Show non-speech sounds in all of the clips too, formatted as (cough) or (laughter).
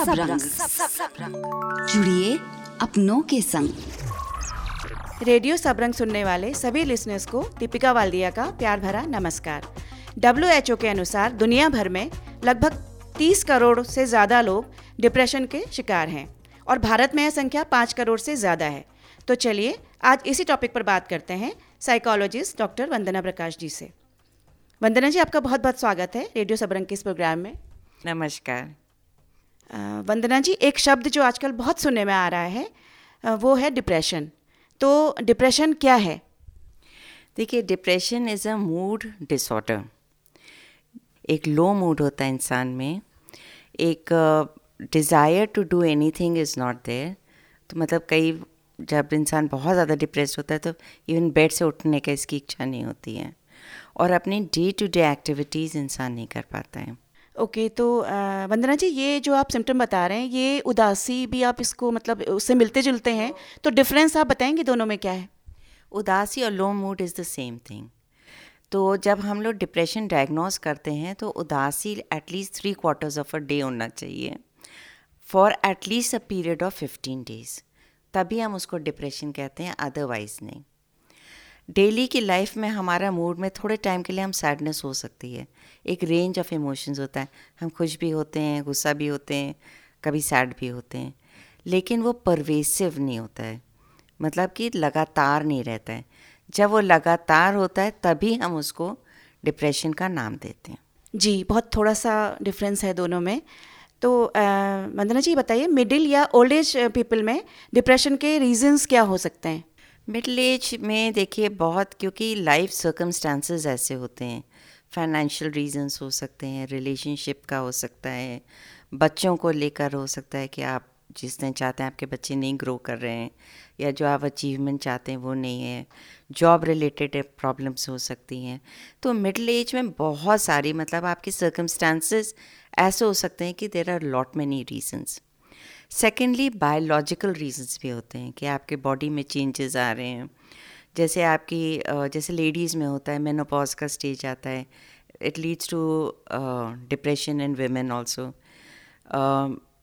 Radio Sabrang जुड़िए अपनों के संग। रेडियो सबरंग सुनने वाले सभी लिसनर्स को दीपिका वाल्दिया का प्यार भरा नमस्कार। डब्ल्यूएचओ के अनुसार दुनिया भर में लगभग 30 करोड़ से ज़्यादा लोग डिप्रेशन के शिकार हैं और भारत में यह संख्या 5 करोड़ से ज़्यादा है। तो चलिए आज इसी टॉपिक पर बात करते हैं साइकोलॉजिस्ट डॉक्टर वंदना प्रकाश जी से। वंदना जी आपका बहुत बहुत स्वागत है रेडियो सबरंग के इस प्रोग्राम में। नमस्कार। वंदना जी, एक शब्द जो आजकल बहुत सुनने में आ रहा है वो है डिप्रेशन तो डिप्रेशन क्या है? देखिए depression is a mood disorder एक लो मूड होता है इंसान में. एक desire to do anything is not there तो मतलब कई, जब इंसान बहुत ज़्यादा डिप्रेस होता है तो इवन बेड से उठने का इसकी इच्छा नहीं होती है. और अपनी डे टू डे एक्टिविटीज़ इंसान नहीं कर पाता है. ओके तो वंदना जी, ये जो आप सिम्टम बता रहे हैं, ये उदासी भी आप इसको मतलब उससे मिलते जुलते हैं तो डिफरेंस आप बताएँगे दोनों में क्या है? उदासी और low mood is the same thing तो जब हम लोग डिप्रेशन डायग्नोस करते हैं तो उदासी at least three quarters of a day होना चाहिए for at least a period of fifteen days तभी हम उसको डिप्रेशन कहते हैं अदरवाइज़ नहीं. डेली की लाइफ में हमारा मूड में थोड़े टाइम के लिए हम सैडनेस हो सकती है। एक रेंज ऑफ़ इमोशंस होता है। हम खुश भी होते हैं, गुस्सा भी होते हैं, कभी सैड भी होते हैं। लेकिन वो परवेसिव नहीं होता है। मतलब कि लगातार नहीं रहता है। जब वो लगातार होता है, तभी हम उसको डिप्रेशन का नाम देते हैं। जी, बहुत थोड़ा सा डिफरेंस है दोनों में। तो वंदना जी, बताइए middle or old age people में डिप्रेशन के रीजंस क्या हो सकते हैं? मिडिल एज में देखिए बहुत, क्योंकि लाइफ सर्कमस्टांसेस ऐसे होते हैं। फाइनेंशियल रीजंस हो सकते हैं रिलेशनशिप का हो सकता है, बच्चों को लेकर हो सकता है कि आप जिस दिन चाहते हैं आपके बच्चे नहीं ग्रो कर रहे हैं, या जो आप अचीवमेंट चाहते हैं वो नहीं है। जॉब रिलेटेड प्रॉब्लम्स हो सकती हैं। तो मिडिल एज में बहुत सारी मतलब आपके सर्कमस्टांसेस ऐसे हो सकते हैं कि there are lot many reasons secondly biological reasons भी होते हैं कि आपके बॉडी में चेंजेस आ रहे हैं। जैसे आपकी जैसे लेडीज़ में होता है मेनोपॉज का स्टेज आता है। It leads to depression in women also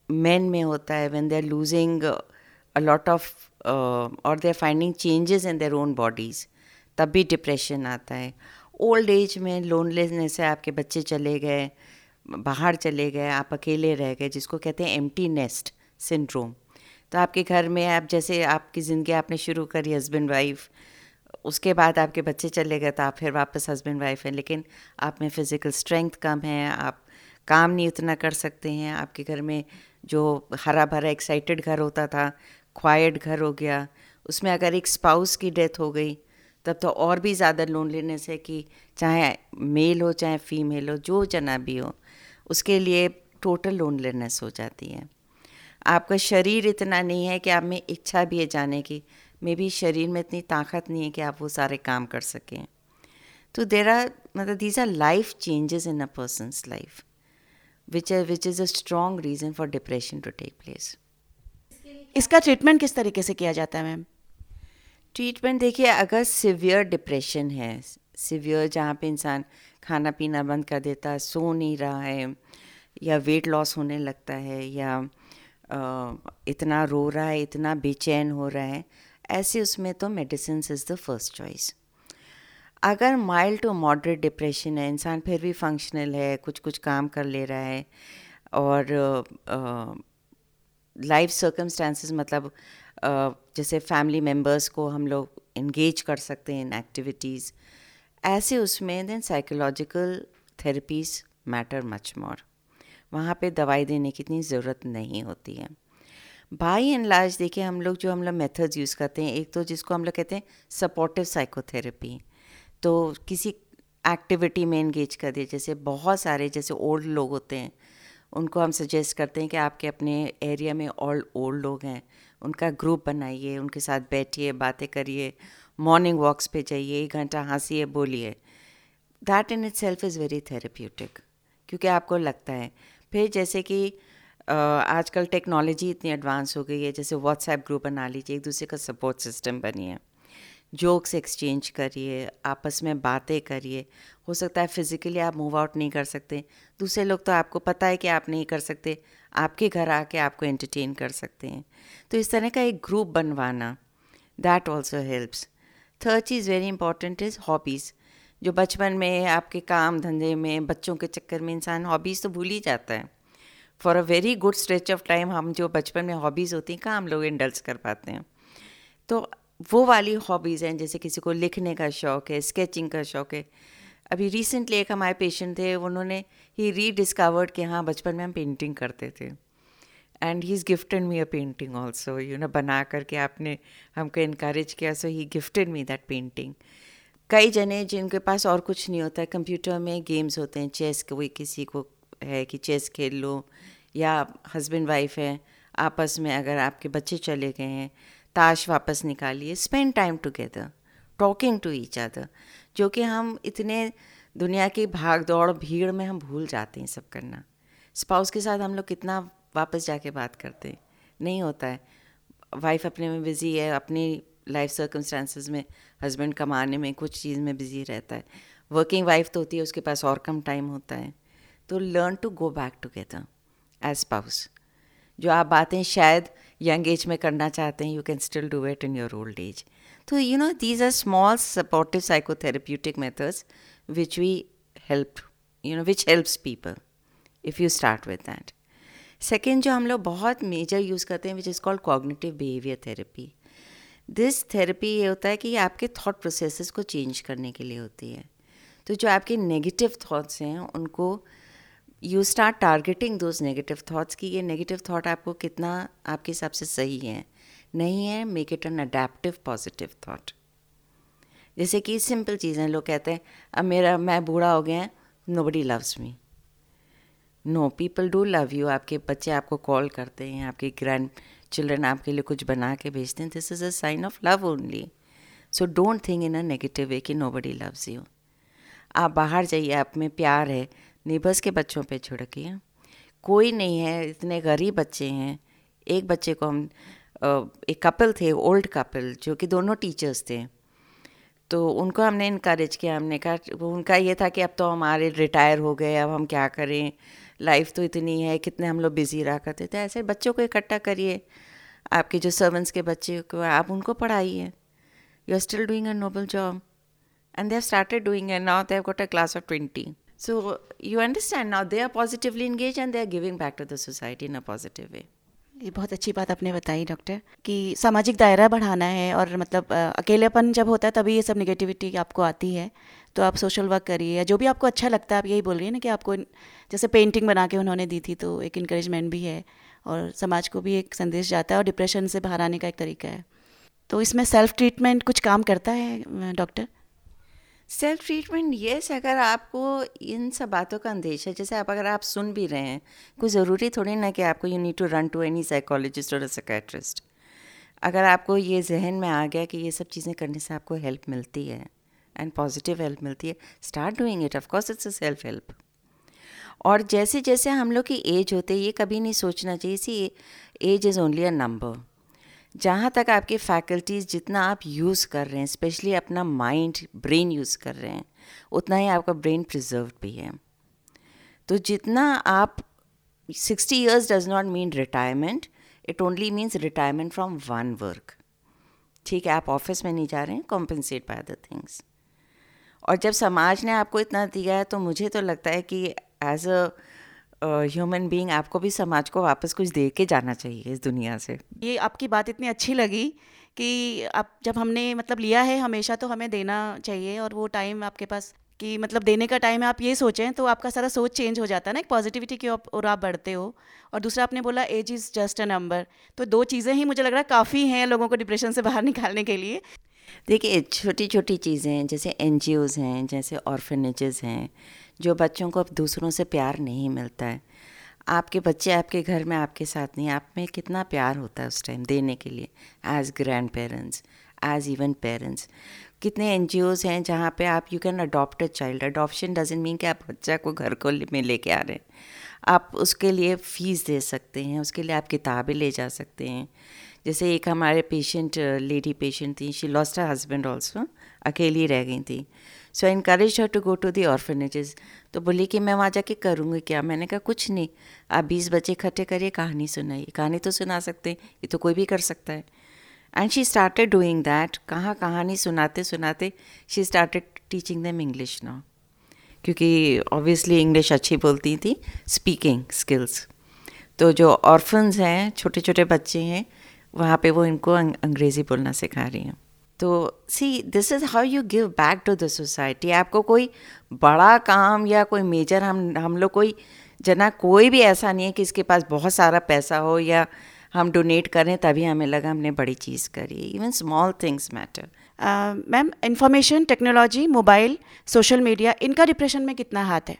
man में होता है when they are losing a lot of और they are finding changes in their own bodies तब भी डिप्रेशन आता है। ओल्ड एज में लोनलेसनेस से आपके बच्चे चले गए, बाहर चले गए, आप अकेले रह गए, जिसको कहते हैं एम्प्टी नेस्ट सिंड्रोम तो आपके घर में आप जैसे आपकी ज़िंदगी आपने शुरू करी हस्बैंड वाइफ उसके बाद आपके बच्चे चले गए तो आप फिर वापस हस्बैंड वाइफ हैं, लेकिन आप में फ़िज़िकल स्ट्रेंथ कम है, आप काम नहीं उतना कर सकते हैं, आपके घर में जो हरा भरा एक्साइटेड घर होता था क्वाइट घर हो गया, उसमें अगर एक स्पाउस की डेथ हो गई, तब तो और भी ज़्यादा लोन लोनलीनेस है कि चाहे मेल हो, चाहे फीमेल हो, जो जना भी हो, उसके लिए टोटल लोनलीनेस हो जाती है। आपका शरीर इतना नहीं है कि आप में इच्छा भी है जाने की। मे भी शरीर में इतनी ताकत नहीं है कि आप वो सारे काम कर सकें। तो देर आर मतलब these are life changes in a person's life which which is a strong reason for depression to take place इसका ट्रीटमेंट किस तरीके से किया जाता है मैम ट्रीटमेंट देखिए अगर सिवियर डिप्रेशन है सिवियर जहाँ पे इंसान खाना पीना बंद कर देता है सो नहीं रहा है या वेट लॉस होने लगता है या इतना रो रहा है, इतना बेचैन हो रहा है, ऐसे उसमें तो medicine is the first choice अगर माइल्ड टू मॉडरेट डिप्रेशन है, इंसान फिर भी फंक्शनल है कुछ कुछ काम कर ले रहा है, और लाइफ सर्कमस्टांसेस मतलब जैसे फैमिली मेंबर्स को हम लोग इंगेज कर सकते हैं इन एक्टिविटीज़ ऐसे उसमें then psychological therapies matter much more वहाँ पे दवाई देने की इतनी ज़रूरत नहीं होती है। बाई एंड लार्ज देखिए, हम लोग जो हम लोग मेथड्स यूज़ करते हैं, एक तो जिसको हम लोग कहते हैं सपोर्टिव साइकोथेरेपी तो किसी एक्टिविटी में इंगेज कर दिए जैसे बहुत सारे जैसे ओल्ड लोग होते हैं, उनको हम सजेस्ट करते हैं कि आपके अपने एरिया में ऑल ओल्ड लोग हैं, उनका ग्रुप बनाइए, उनके साथ बैठिए, बातें करिए मॉर्निंग वॉक्स पे जाइए, एक घंटा हंसिए, बोलिए। That in itself is very therapeutic क्योंकि आपको लगता है फिर जैसे कि आजकल टेक्नोलॉजी इतनी एडवांस हो गई है, जैसे व्हाट्सएप ग्रुप बना लीजिए, एक दूसरे का सपोर्ट सिस्टम बनिए जोक्स एक्सचेंज करिए, आपस में बातें करिए। हो सकता है फिज़िकली आप मूव आउट नहीं कर सकते। दूसरे लोग तो आपको पता है कि आप नहीं कर सकते। आपके घर आके आपको एंटरटेन कर सकते हैं। तो इस तरह का एक ग्रुप बनवाना दैट ऑल्सो हेल्प्स थर्ड चीज़ वेरी इंपॉर्टेंट इज़ हॉबीज़ जो बचपन में, आपके काम धंधे में, बच्चों के चक्कर में इंसान हॉबीज़ तो भूल ही जाता है। For a very good stretch of time हम जो बचपन में हॉबीज़ होती हैं कहाँ हम लोग इंडल्स कर पाते हैं। तो वो वाली हॉबीज़ हैं, जैसे किसी को लिखने का शौक़ है स्केचिंग का शौक़ है। अभी रिसेंटली एक हमारे पेशेंट थे, उन्होंने ही री डिस्कवर्ड कि हाँ बचपन में हम पेंटिंग करते थे। And he is gifted me a painting also you know बना करके आपने हमको इनक्रेज किया so he gifted me that painting कई जने जिनके पास और कुछ नहीं होता है कंप्यूटर में गेम्स होते हैं चेस कोई किसी को है कि चेस खेल लो, या हस्बैंड वाइफ है, आपस में अगर आपके बच्चे चले गए हैं, ताश वापस निकालिए spend time together talking to each other जो कि हम इतने दुनिया की भाग दौड़ भीड़ में हम भूल जाते हैं सब करना। स्पाउस के साथ हम लोग कितना वापस जाके बात करते हैं, नहीं होता है। वाइफ अपने में बिज़ी है, अपनी लाइफ सर्कमस्टांसिस में हस्बैंड कमाने में, कुछ चीज़ में बिज़ी रहता है। वर्किंग वाइफ तो होती है, उसके पास और कम टाइम होता है। तो learn to go back together as spouse जो आप बातें शायद यंग एज में करना चाहते हैं you can still do it in your old age तो you know these are small supportive psychotherapeutic methods which we help you know which helps people if you start with that second जो हम लोग बहुत major use करते हैं which is called cognitive behavior therapy this therapy ये होता है कि आपके थॉट प्रोसेसेस को चेंज करने के लिए होती है। तो जो आपके नेगेटिव थॉट्स हैं, उनको you start targeting those negative thoughts कि ये नेगेटिव थाट आपको कितना आपके हिसाब से सही है। नहीं है make it an adaptive positive thought जैसे कि सिंपल चीज़ें लोग कहते हैं, अब मेरा, मैं बूढ़ा हो गया nobody loves me no people do love you आपके बच्चे आपको कॉल करते हैं, आपके ग्रैंड चिल्ड्रन आपके लिए कुछ बना के भेजते हैं this is a sign of love only so don't think in a negative way कि नो बडी लव्स यू आप बाहर जाइए, आप में प्यार है नेबर्स के बच्चों पे छिड़किए कोई नहीं है, इतने गरीब बच्चे हैं। एक बच्चे को हम एक कपल थे ओल्ड कपल जो कि दोनों टीचर्स थे। तो उनको हमने इनक्रेज किया, हमने कहा उनका ये था कि अब तो हमारे रिटायर हो गए, अब हम क्या करें? लाइफ तो इतनी है, कितने हम लोग बिज़ी रहा करते थे। ऐसे बच्चों को इकट्ठा करिए। आपके जो सर्वेंट्स के बच्चे को, आप उनको पढ़ाइए। You are still doing a noble job and they have started doing and now they have got a class of twenty so you understand now they are positively engage and they are giving back to the society in a positive way ये बहुत अच्छी बात आपने बताई doctor कि सामाजिक दायरा बढ़ाना है और मतलब अकेलेपन जब होता है, तभी ये सब निगेटिविटी आपको आती है। तो आप सोशल वर्क करिए या जो भी आपको अच्छा लगता है, आप यही बोल रही हैं ना कि आपको जैसे पेंटिंग बना के उन्होंने दी थी तो एक इंकरेजमेंट भी है और समाज को भी एक संदेश जाता है और डिप्रेशन से बाहर आने का एक तरीका है। तो इसमें सेल्फ ट्रीटमेंट कुछ काम करता है डॉक्टर सेल्फ ट्रीटमेंट येस अगर आपको इन सब बातों का अंदेशा जैसे आप अगर आप सुन भी रहे हैं, कोई ज़रूरी थोड़ी ना कि आपको you need to run to any psychologist और साइकेट्रिस्ट अगर आपको ये जहन में आ गया कि ये सब चीज़ें करने से आपको हेल्प मिलती है एंड पॉजिटिव हेल्प मिलती है start doing it of course it's a self help और जैसे जैसे हम लोग की एज होते, ये कभी नहीं सोचना चाहिए see age is only a number जहाँ तक आपके फैकल्टीज़ जितना आप यूज़ कर रहे हैं स्पेशली अपना माइंड ब्रेन यूज़ कर रहे हैं, उतना ही आपका ब्रेन प्रिजर्व भी है. तो जितना आप sixty years does not mean retirement it only means retirement from one work ठीक है, आप ऑफ़िस में नहीं जा रहे हैं कॉम्पनसेट बाय द थिंग्स और जब समाज ने आपको इतना दिया है तो मुझे तो लगता है कि एज अ ह्यूमन बीइंग आपको भी समाज को वापस कुछ दे के जाना चाहिए इस दुनिया से। ये आपकी बात इतनी अच्छी लगी कि आप, जब हमने मतलब लिया है हमेशा तो हमें देना चाहिए और वो टाइम आपके पास कि मतलब देने का टाइम है, आप ये सोचें तो आपका सारा सोच चेंज हो जाता है ना, एक पॉजिटिविटी की और आप बढ़ते हो। और दूसरा आपने बोला age is just a number तो दो चीज़ें ही मुझे लग रहा है काफ़ी हैं लोगों को डिप्रेशन से बाहर (laughs) निकालने के लिए। देखिए छोटी छोटी चीज़ें हैं, जैसे एन हैं, जैसे ऑर्फनेजेस हैं, जो बच्चों को अब दूसरों से प्यार नहीं मिलता है। आपके बच्चे आपके घर में आपके साथ नहीं, आप में कितना प्यार होता है उस टाइम देने के लिए as grandparents as even parents कितने एन हैं जहाँ पे आप you can adopt a child adoption doesn't mean कि आप बच्चा को घर को में लेके आ रहे हैं। आप उसके लिए फ़ीस दे सकते हैं, उसके लिए आप किताबें ले जा सकते हैं। जैसे एक हमारे पेशेंट लेडी पेशेंट थी she lost her husband also अकेली रह गई थी। So I encourage her to go to the orphanages तो बोली कि मैं वहाँ जाके करूँगी क्या? मैंने कहा, कुछ नहीं, आप बीस बच्चे इकट्ठे करिए, कहानी सुनाइए। कहानी तो सुना सकते हैं, ये तो कोई भी कर सकता है। And she started doing that कहाँ कहानी सुनाते सुनाते she started teaching them English now क्योंकि ऑब्वियसली इंग्लिश अच्छी बोलती थी स्पीकिंग स्किल्स तो जो ऑर्फन्स हैं छोटे छोटे बच्चे हैं वहाँ पे वो इनको अंग्रेज़ी बोलना सिखा रही हैं। तो see this is how you give back to the society आपको कोई बड़ा काम या कोई मेजर हम हम लोग कोई जना कोई भी ऐसा नहीं है कि इसके पास बहुत सारा पैसा हो या हम डोनेट करें तभी हमें लगा हमने बड़ी चीज़ करी even small things matter ma'am information technology mobile social media इनका डिप्रेशन में कितना हाथ है?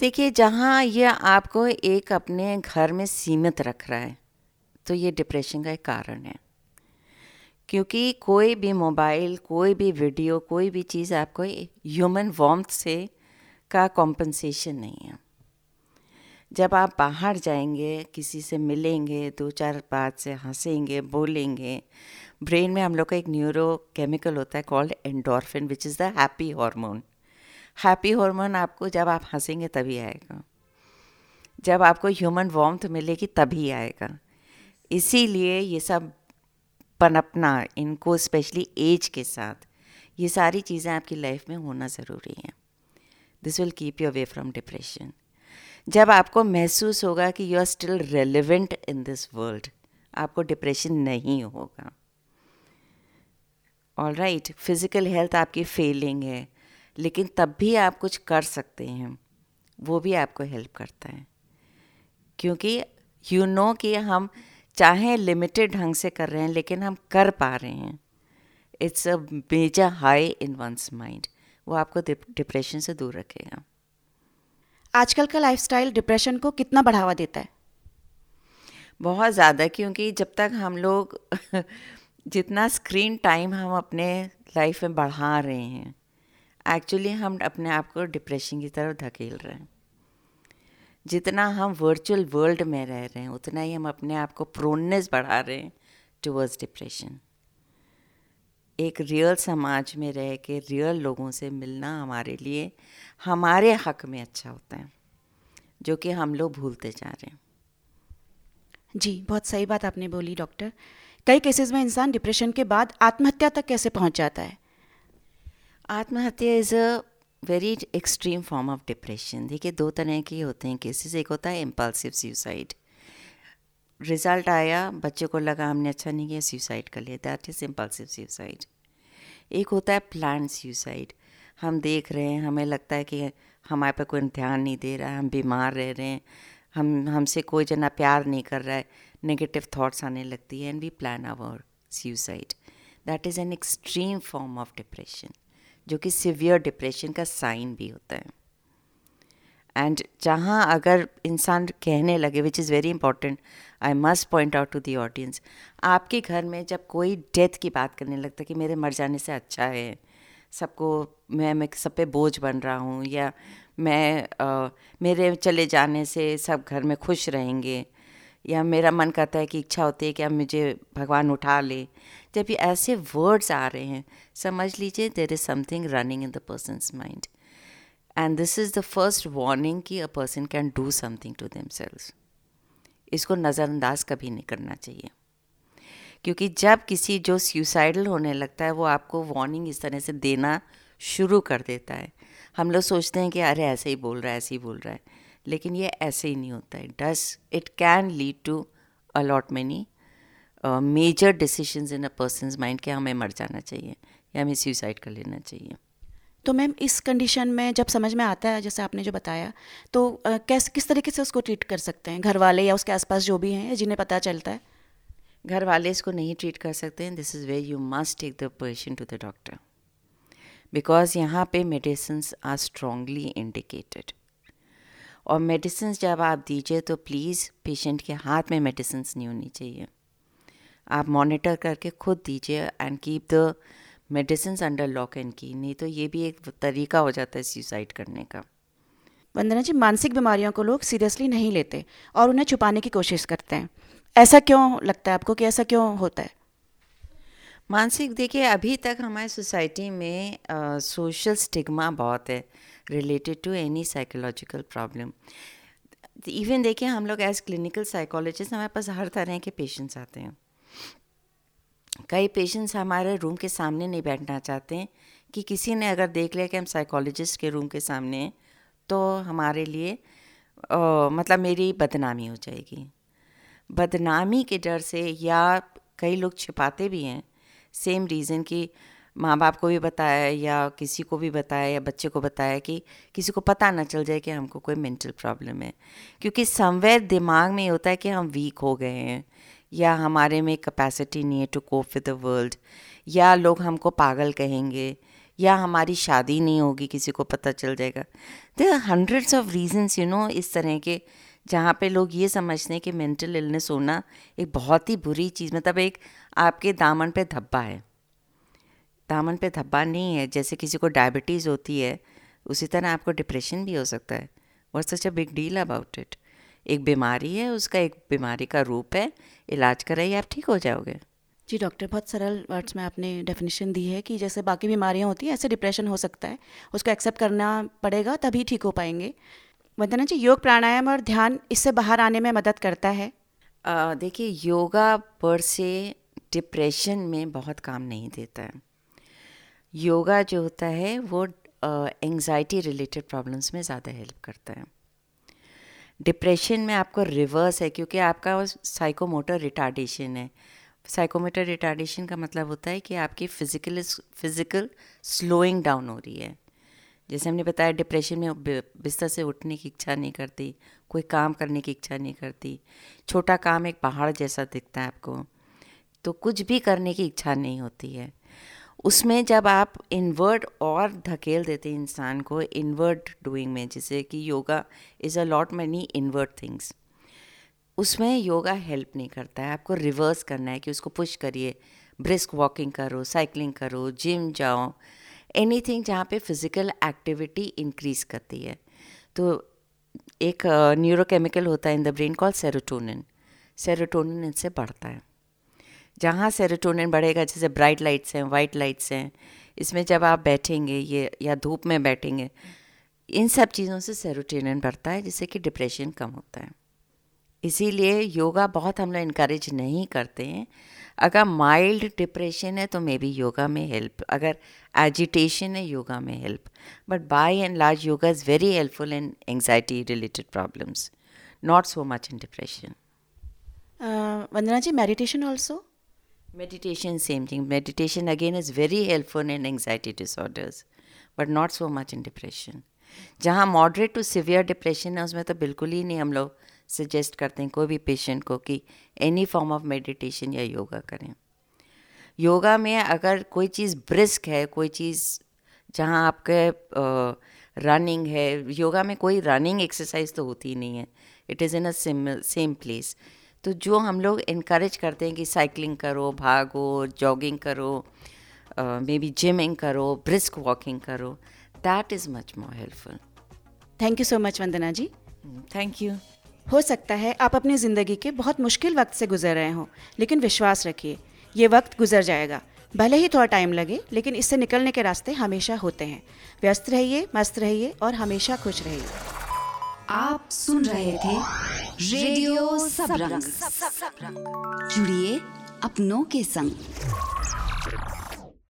देखिए जहाँ यह आपको एक अपने घर में सीमित रख रहा है तो ये डिप्रेशन का एक कारण है। क्योंकि कोई भी मोबाइल कोई भी वीडियो कोई भी चीज़ आपको ह्यूमन वॉम्थ से का कॉम्पनसेशन नहीं है। जब आप बाहर जाएँगे, किसी से मिलेंगे, दो चार बात से हंसेंगे, बोलेंगे ब्रेन में हम लोग का एक न्यूरो केमिकल होता है called endorphin which is the happy hormone happy hormone आपको जब आप हंसेंगे तभी आएगा। जब आपको ह्यूमन वॉम्थ मिलेगी तभी आएगा। इसीलिए ये सब पनपना, इनको स्पेशली एज के साथ, ये सारी चीज़ें आपकी लाइफ में होना ज़रूरी हैं। This will keep you away from depression जब आपको महसूस होगा कि you are still relevant in this world आपको डिप्रेशन नहीं होगा। ऑल राइट फ़िज़िकल हेल्थ आपकी फेलिंग है, लेकिन तब भी आप कुछ कर सकते हैं। वो भी आपको हेल्प करता है। क्योंकि यू you नो know कि हम चाहे लिमिटेड ढंग से कर रहे हैं लेकिन हम कर पा रहे हैं। It's a major high in one's mind वो आपको डिप्रेशन से दूर रखेगा। आजकल का लाइफस्टाइल डिप्रेशन को कितना बढ़ावा देता है? बहुत ज़्यादा क्योंकि जब तक हम लोग (laughs) जितना स्क्रीन टाइम हम अपने लाइफ में बढ़ा रहे हैं एक्चुअली हम अपने आप को डिप्रेशन की तरफ़ धकेल रहे हैं। जितना हम वर्चुअल वर्ल्ड में रह रहे हैं उतना ही हम अपने आप को प्रोननेस बढ़ा रहे हैं टूवर्ड्स डिप्रेशन एक रियल समाज में रह के रियल लोगों से मिलना हमारे लिए हमारे हक में अच्छा होता है जो कि हम लोग भूलते जा रहे हैं। जी बहुत सही बात आपने बोली डॉक्टर कई केसेस में इंसान डिप्रेशन के बाद आत्महत्या तक कैसे पहुँच जाता है? आत्महत्या is a very extreme form of depression देखिए, दो तरह के होते हैं केसेस एक होता है इम्पल्सिव सुसाइड रिज़ल्ट आया, बच्चे को लगा हमने अच्छा नहीं किया सुसाइड कर लिया. दैट इज़ इम्पल्सिव सुसाइड एक होता है प्लान सुसाइड हम देख रहे हैं, हमें लगता है कि हमारे पर कोई ध्यान नहीं दे रहा है, हम बीमार रह रहे हैं. हम, हमसे कोई जना प्यार नहीं कर रहा है नेगेटिव थाट्स आने लगती है and we plan our suicide that is an extreme form of depression जो कि सिवियर डिप्रेशन का साइन भी होता है। एंड जहाँ अगर इंसान कहने लगे which is very important I must point out to the audience आपके घर में जब कोई डेथ की बात करने लगता कि मेरे मर जाने से अच्छा है सबको मैं मैं सब पे बोझ बन रहा हूँ या मैं आ, मेरे चले जाने से सब घर में खुश रहेंगे या मेरा मन करता है कि इच्छा होती है कि अब मुझे भगवान उठा ले। जब ये ऐसे वर्ड्स आ रहे हैं, समझ लीजिए there is something running in the person's mind and this is the first warning कि a person can do something to them इसको नज़रअंदाज कभी नहीं करना चाहिए। क्योंकि जब किसी जो सुसाइडल होने लगता है, वो आपको वार्निंग इस तरह से देना शुरू कर देता है। हम लोग सोचते हैं कि अरे ऐसे ही बोल रहा है, ऐसे ही बोल रहा है। लेकिन ये ऐसे ही नहीं होता है। Thus it can lead to a lot many major decisions in a person's mind कि हमें मर जाना चाहिए या हमें सुसाइड कर लेना चाहिए। तो मैम इस कंडीशन में जब समझ में आता है जैसे आपने जो बताया तो uh, कैसे किस तरीके से उसको ट्रीट कर सकते हैं? घर वाले या उसके आसपास जो भी हैं जिन्हें पता चलता है? घर वाले इसको नहीं ट्रीट कर सकते हैं। This is way you must take the patient to the doctor because यहाँ पे मेडिसिन आर स्ट्रांगली इंडिकेटेड और मेडिसिन जब आप दीजिए तो प्लीज़ पेशेंट के हाथ में मेडिसिन नहीं होनी चाहिए। आप मॉनिटर करके खुद दीजिए and keep the medicine under lock and key नहीं तो ये भी एक तरीका हो जाता है सुसाइड करने का। वंदना जी मानसिक बीमारियों को लोग सीरियसली नहीं लेते और उन्हें छुपाने की कोशिश करते हैं। ऐसा क्यों लगता है आपको कि ऐसा क्यों होता है? मानसिक देखिए अभी तक हमारी सोसाइटी में सोशल स्टिग्मा बहुत है। Related to any psychological problem even देखिए हम लोग एज क्लिनिकल साइकोलॉजिस्ट हमारे पास हर तरह के पेशेंट्स आते हैं। कई पेशेंट्स हमारे रूम के सामने नहीं बैठना चाहते हैं कि किसी ने अगर देख लिया कि हम साइकोलॉजिस्ट के रूम के सामने हैं तो हमारे लिए आ, मतलब मेरी बदनामी हो जाएगी। बदनामी के डर से या कई लोग छिपाते भी हैं सेम रीज़न कि माँ बाप को भी बताया या किसी को भी बताया या बच्चे को बताया कि किसी को पता ना चल जाए कि हमको कोई मेंटल प्रॉब्लम है। क्योंकि समवेयर दिमाग में होता है कि हम वीक हो गए हैं या हमारे में कैपेसिटी नहीं है to cope with the world या लोग हमको पागल कहेंगे या हमारी शादी नहीं होगी, किसी को पता चल जाएगा। There are hundreds of reasons you know इस तरह के जहाँ पे लोग ये समझते हैं कि मेंटल इलनेस होना एक बहुत ही बुरी चीज़ मतलब एक आपके दामन पे धब्बा है। दामन पे धब्बा नहीं है जैसे किसी को डायबिटीज़ होती है उसी तरह आपको डिप्रेशन भी हो सकता है। What such a big deal about it एक बीमारी है उसका एक बीमारी का रूप है इलाज कराइए आप ठीक हो जाओगे। जी डॉक्टर बहुत सरल वर्ड्स में आपने डेफिनेशन दी है कि जैसे बाकी बीमारियाँ होती हैं ऐसे डिप्रेशन हो सकता है। उसको एक्सेप्ट करना पड़ेगा तभी ठीक हो पाएँगे। वंदना जी योग प्राणायाम और ध्यान इससे बाहर आने में मदद करता है। देखिए योगा पर से डिप्रेशन में बहुत काम नहीं देता है। योगा जो होता है, वो एंजाइटी रिलेटेड प्रॉब्लम्स में ज़्यादा हेल्प करता है। डिप्रेशन में आपको रिवर्स है, क्योंकि आपका साइकोमोटर रिटार्डेशन है। साइकोमोटर रिटार्डेशन का मतलब होता है कि आपकी फ़िज़िकल फ़िज़िकल स्लोइंग डाउन हो रही है। जैसे हमने बताया डिप्रेशन में बिस्तर से उठने की इच्छा नहीं करती, कोई काम करने की इच्छा नहीं करती। छोटा काम एक पहाड़ जैसा दिखता है आपको। तो कुछ भी करने की इच्छा नहीं होती है। उसमें जब आप इन्वर्ट और धकेल देते हैं इंसान को इन्वर्ट डूइंग में, जैसे कि yoga is a lot many invert things उसमें योगा हेल्प नहीं करता है। आपको रिवर्स करना है कि उसको पुश करिए ब्रिस्क वॉकिंग करो साइकिलिंग करो जिम जाओ एनी थिंग जहाँ पे फ़िज़िकल एक्टिविटी इंक्रीज़ करती है। तो एक न्यूरोकेमिकल होता है in the brain call serotonin serotonin इनसे बढ़ता है। जहाँ सेरोटोनिन बढ़ेगा, जैसे ब्राइट लाइट्स हैं वाइट लाइट्स हैं, इसमें जब आप बैठेंगे ये, या धूप में बैठेंगे, इन सब चीज़ों से सेरोटोनिन बढ़ता है, जिससे कि डिप्रेशन कम होता है। इसीलिए योगा बहुत हम लोग इनक्रेज नहीं करते हैं। अगर माइल्ड डिप्रेशन है तो मे बी योगा में हेल्प अगर एजिटेशन है, योगा में help but by and large yoga is very helpful in anxiety related problems not so much in depression Vandana ji meditation also Meditation, same thing. Meditation again is very helpful in anxiety disorders, but not so much in depression. जहाँ moderate to severe depression है उसमें तो बिल्कुल ही नहीं हम लोग suggest करते हैं कोई भी पेशेंट को कि एनी फॉर्म ऑफ़ मेडिटेशन या योगा करें योगा में अगर कोई चीज़ ब्रिस्क है कोई चीज़ जहाँ आपके रनिंग है योगा में कोई रनिंग एक्सरसाइज तो होती ही नहीं है it is in a same place तो जो हम लोग इनक्रेज करते हैं कि साइकिलिंग करो भागो जॉगिंग करो मे बी जिमिंग करो ब्रिस्क वॉकिंग करो that is much more helpful thank you so much Vandana ji. Thank you हो सकता है आप अपनी ज़िंदगी के बहुत मुश्किल वक्त से गुजर रहे हों लेकिन विश्वास रखिए ये वक्त गुजर जाएगा। भले ही थोड़ा टाइम लगे लेकिन इससे निकलने के रास्ते हमेशा होते हैं। व्यस्त रहिए मस्त रहिए और हमेशा खुश रहिए। आप सुन रहे थे रेडियो सबरंग। जुड़िए अपनों के संग।